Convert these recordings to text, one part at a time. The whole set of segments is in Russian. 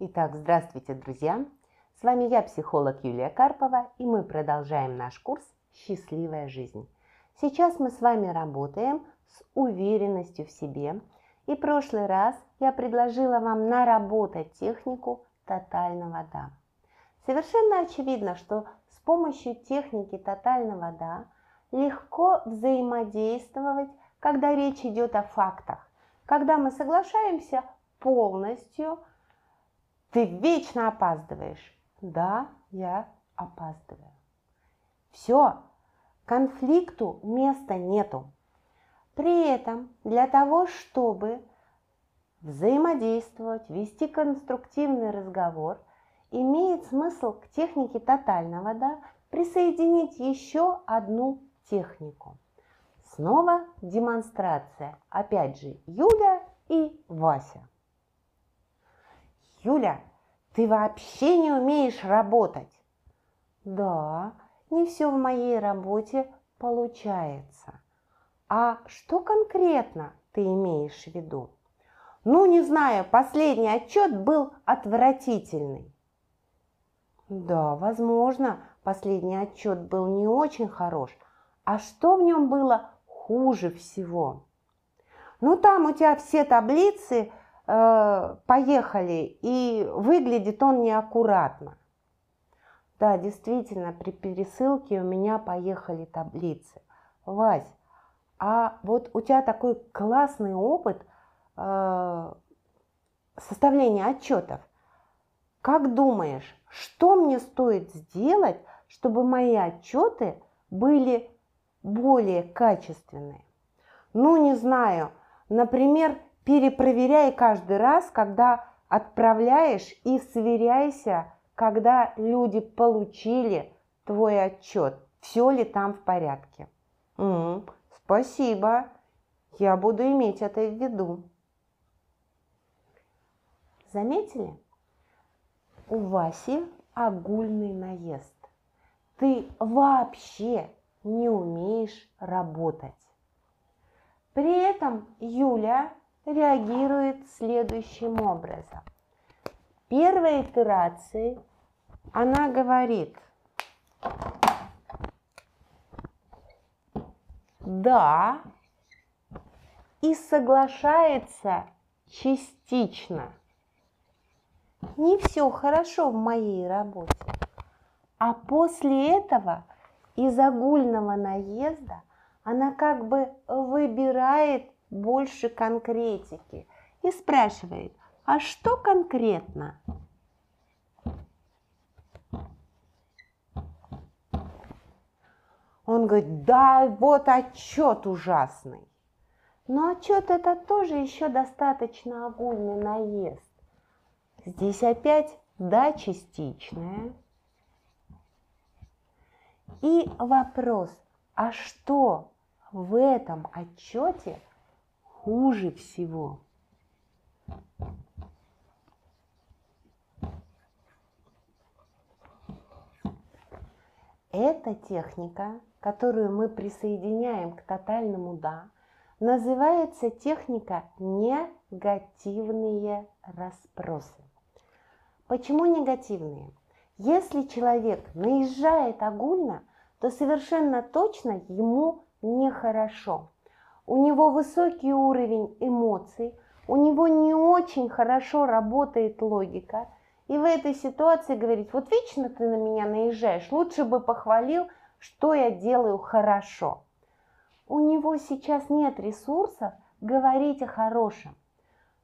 Итак, здравствуйте, друзья! С вами я, психолог Юлия Карпова, и мы продолжаем наш курс «Счастливая жизнь». Сейчас мы с вами работаем с уверенностью в себе. И в прошлый раз я предложила вам наработать технику тотального «да». Совершенно очевидно, что с помощью техники тотального «да» легко взаимодействовать, когда речь идет о фактах, когда мы соглашаемся полностью – ты вечно опаздываешь. Да, я опаздываю. Все, конфликту места нету. При этом для того, чтобы взаимодействовать, вести конструктивный разговор, имеет смысл к технике тотального да, присоединить еще одну технику. Снова демонстрация. Опять же, Юля и Вася. Юля, ты вообще не умеешь работать. Да, не все в моей работе получается. А что конкретно ты имеешь в виду? Ну, не знаю, последний отчет был отвратительный. Да, возможно, последний отчет был не очень хорош. А что в нем было хуже всего? Ну, там у тебя все таблицы Э, поехали, и выглядит он неаккуратно. Да, действительно, при пересылке у меня поехали таблицы. Вась, а вот у тебя такой классный опыт э, составления отчетов. Как думаешь, что мне стоит сделать, чтобы мои отчеты были более качественные? Ну, не знаю, например, перепроверяй каждый раз, когда отправляешь и сверяйся, когда люди получили твой отчет, все ли там в порядке. М-м, спасибо, я буду иметь это в виду. Заметили? У Васи огульный наезд. Ты вообще не умеешь работать. При этом Юля реагирует следующим образом. Первой итерации она говорит, да, и соглашается частично. Не все хорошо в моей работе. А после этого из огульного наезда она как бы выбирает больше конкретики и спрашивает, а что конкретно? Он говорит, да, вот отчет ужасный. Но отчет это тоже еще достаточно огульный наезд. Здесь опять да частичная. И вопрос, а что в этом отчете хуже всего. Эта техника, которую мы присоединяем к тотальному «да», называется техника негативные расспросы. Почему негативные? Если человек наезжает огульно, то совершенно точно ему нехорошо у него высокий уровень эмоций, у него не очень хорошо работает логика. И в этой ситуации говорить, вот вечно ты на меня наезжаешь, лучше бы похвалил, что я делаю хорошо. У него сейчас нет ресурсов говорить о хорошем.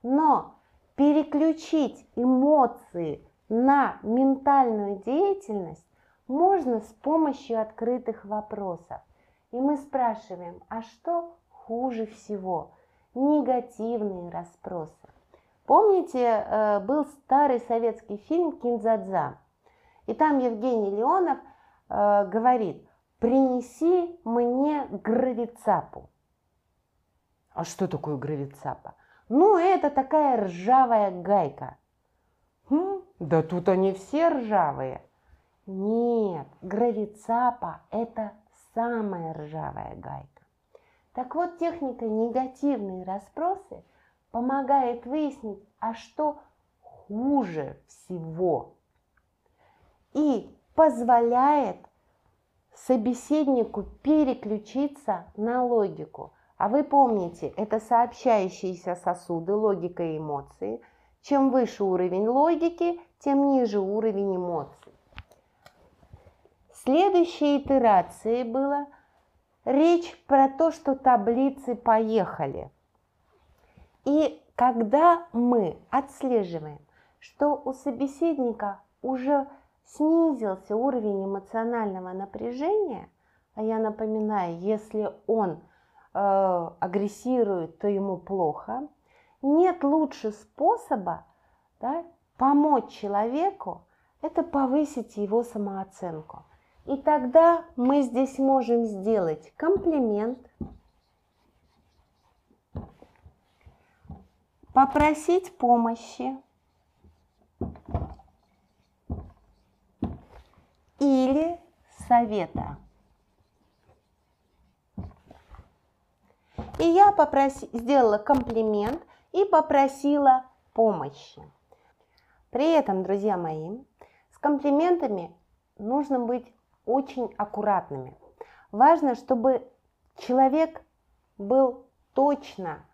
Но переключить эмоции на ментальную деятельность можно с помощью открытых вопросов. И мы спрашиваем, а что хуже всего – негативные расспросы. Помните, э, был старый советский фильм «Кинзадза», и там Евгений Леонов э, говорит «принеси мне гравицапу». А что такое гравицапа? Ну, это такая ржавая гайка. Хм, да тут они все ржавые. Нет, гравицапа – это самая ржавая гайка. Так вот, техника негативные расспросы помогает выяснить, а что хуже всего и позволяет собеседнику переключиться на логику. А вы помните, это сообщающиеся сосуды, логика и эмоции. Чем выше уровень логики, тем ниже уровень эмоций. Следующей итерацией было речь про то, что таблицы поехали. И когда мы отслеживаем, что у собеседника уже снизился уровень эмоционального напряжения, а я напоминаю, если он э, агрессирует, то ему плохо, нет лучше способа да, помочь человеку, это повысить его самооценку. И тогда мы здесь можем сделать комплимент, попросить помощи, или совета. И я попроси, сделала комплимент и попросила помощи. При этом, друзья мои, с комплиментами нужно быть очень аккуратными. Важно, чтобы человек был точно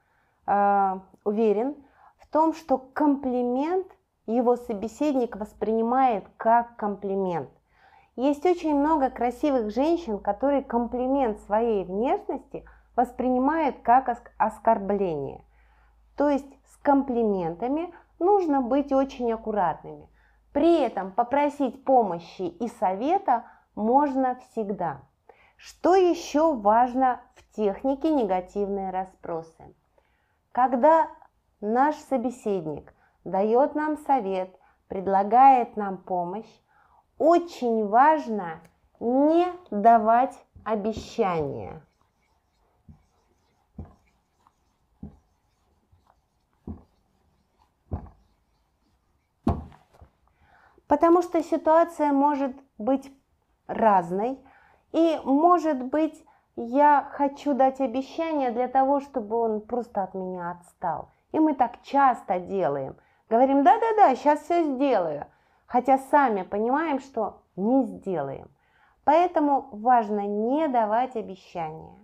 э, уверен в том, что комплимент его собеседник воспринимает как комплимент. Есть очень много красивых женщин, которые комплимент своей внешности воспринимают как оскорбление. То есть с комплиментами нужно быть очень аккуратными. При этом попросить помощи и совета можно всегда. Что еще важно в технике негативные расспросы? Когда наш собеседник дает нам совет, предлагает нам помощь, очень важно не давать обещания. Потому что ситуация может быть разной. И может быть, я хочу дать обещание для того, чтобы он просто от меня отстал. И мы так часто делаем. Говорим, да-да-да, сейчас все сделаю хотя сами понимаем, что не сделаем. Поэтому важно не давать обещания.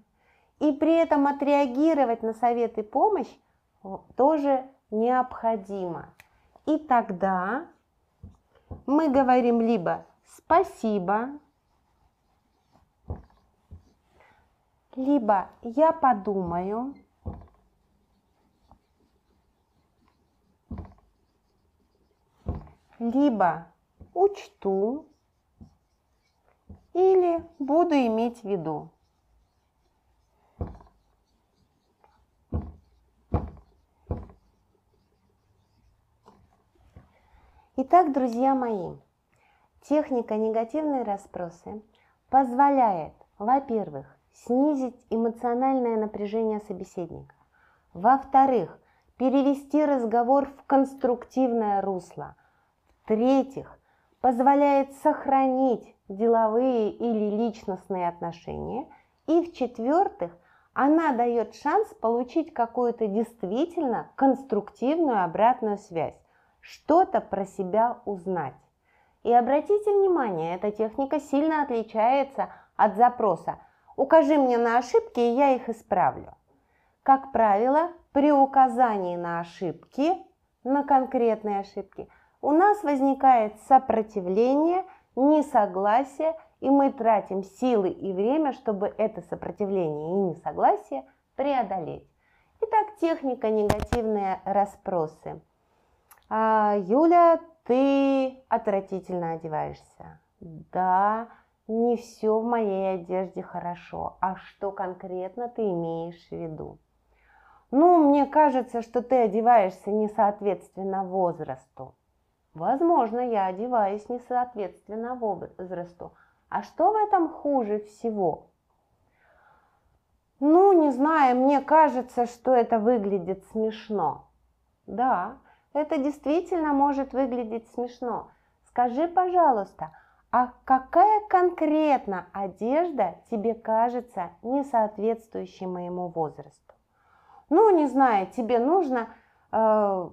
И при этом отреагировать на совет и помощь тоже необходимо. И тогда мы говорим либо спасибо, либо я подумаю, либо учту или буду иметь в виду. Итак, друзья мои, техника негативные расспросы позволяет, во-первых, снизить эмоциональное напряжение собеседника, во-вторых, перевести разговор в конструктивное русло – в-третьих, позволяет сохранить деловые или личностные отношения. И в-четвертых, она дает шанс получить какую-то действительно конструктивную обратную связь, что-то про себя узнать. И обратите внимание, эта техника сильно отличается от запроса «Укажи мне на ошибки, и я их исправлю». Как правило, при указании на ошибки, на конкретные ошибки – у нас возникает сопротивление, несогласие, и мы тратим силы и время, чтобы это сопротивление и несогласие преодолеть. Итак, техника негативные расспросы. А, Юля, ты отвратительно одеваешься. Да, не все в моей одежде хорошо. А что конкретно ты имеешь в виду? Ну, мне кажется, что ты одеваешься не соответственно возрасту. Возможно, я одеваюсь несоответственно возрасту. А что в этом хуже всего? Ну, не знаю, мне кажется, что это выглядит смешно. Да, это действительно может выглядеть смешно. Скажи, пожалуйста, а какая конкретно одежда тебе кажется не соответствующей моему возрасту? Ну, не знаю, тебе нужно э,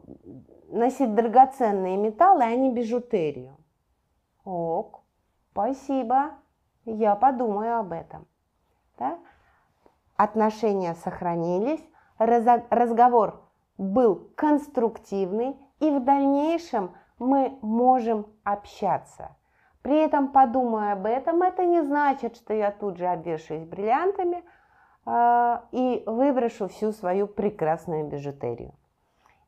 носить драгоценные металлы, а не бижутерию. Ок, спасибо, я подумаю об этом. Да? Отношения сохранились, разговор был конструктивный, и в дальнейшем мы можем общаться. При этом подумаю об этом, это не значит, что я тут же обвешаюсь бриллиантами э, и выброшу всю свою прекрасную бижутерию.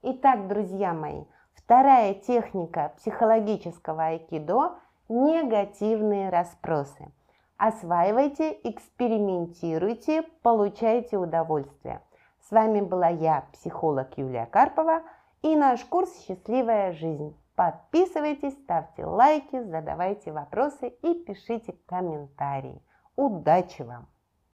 Итак, друзья мои, вторая техника психологического айкидо – негативные расспросы. Осваивайте, экспериментируйте, получайте удовольствие. С вами была я, психолог Юлия Карпова, и наш курс «Счастливая жизнь». Подписывайтесь, ставьте лайки, задавайте вопросы и пишите комментарии. Удачи вам!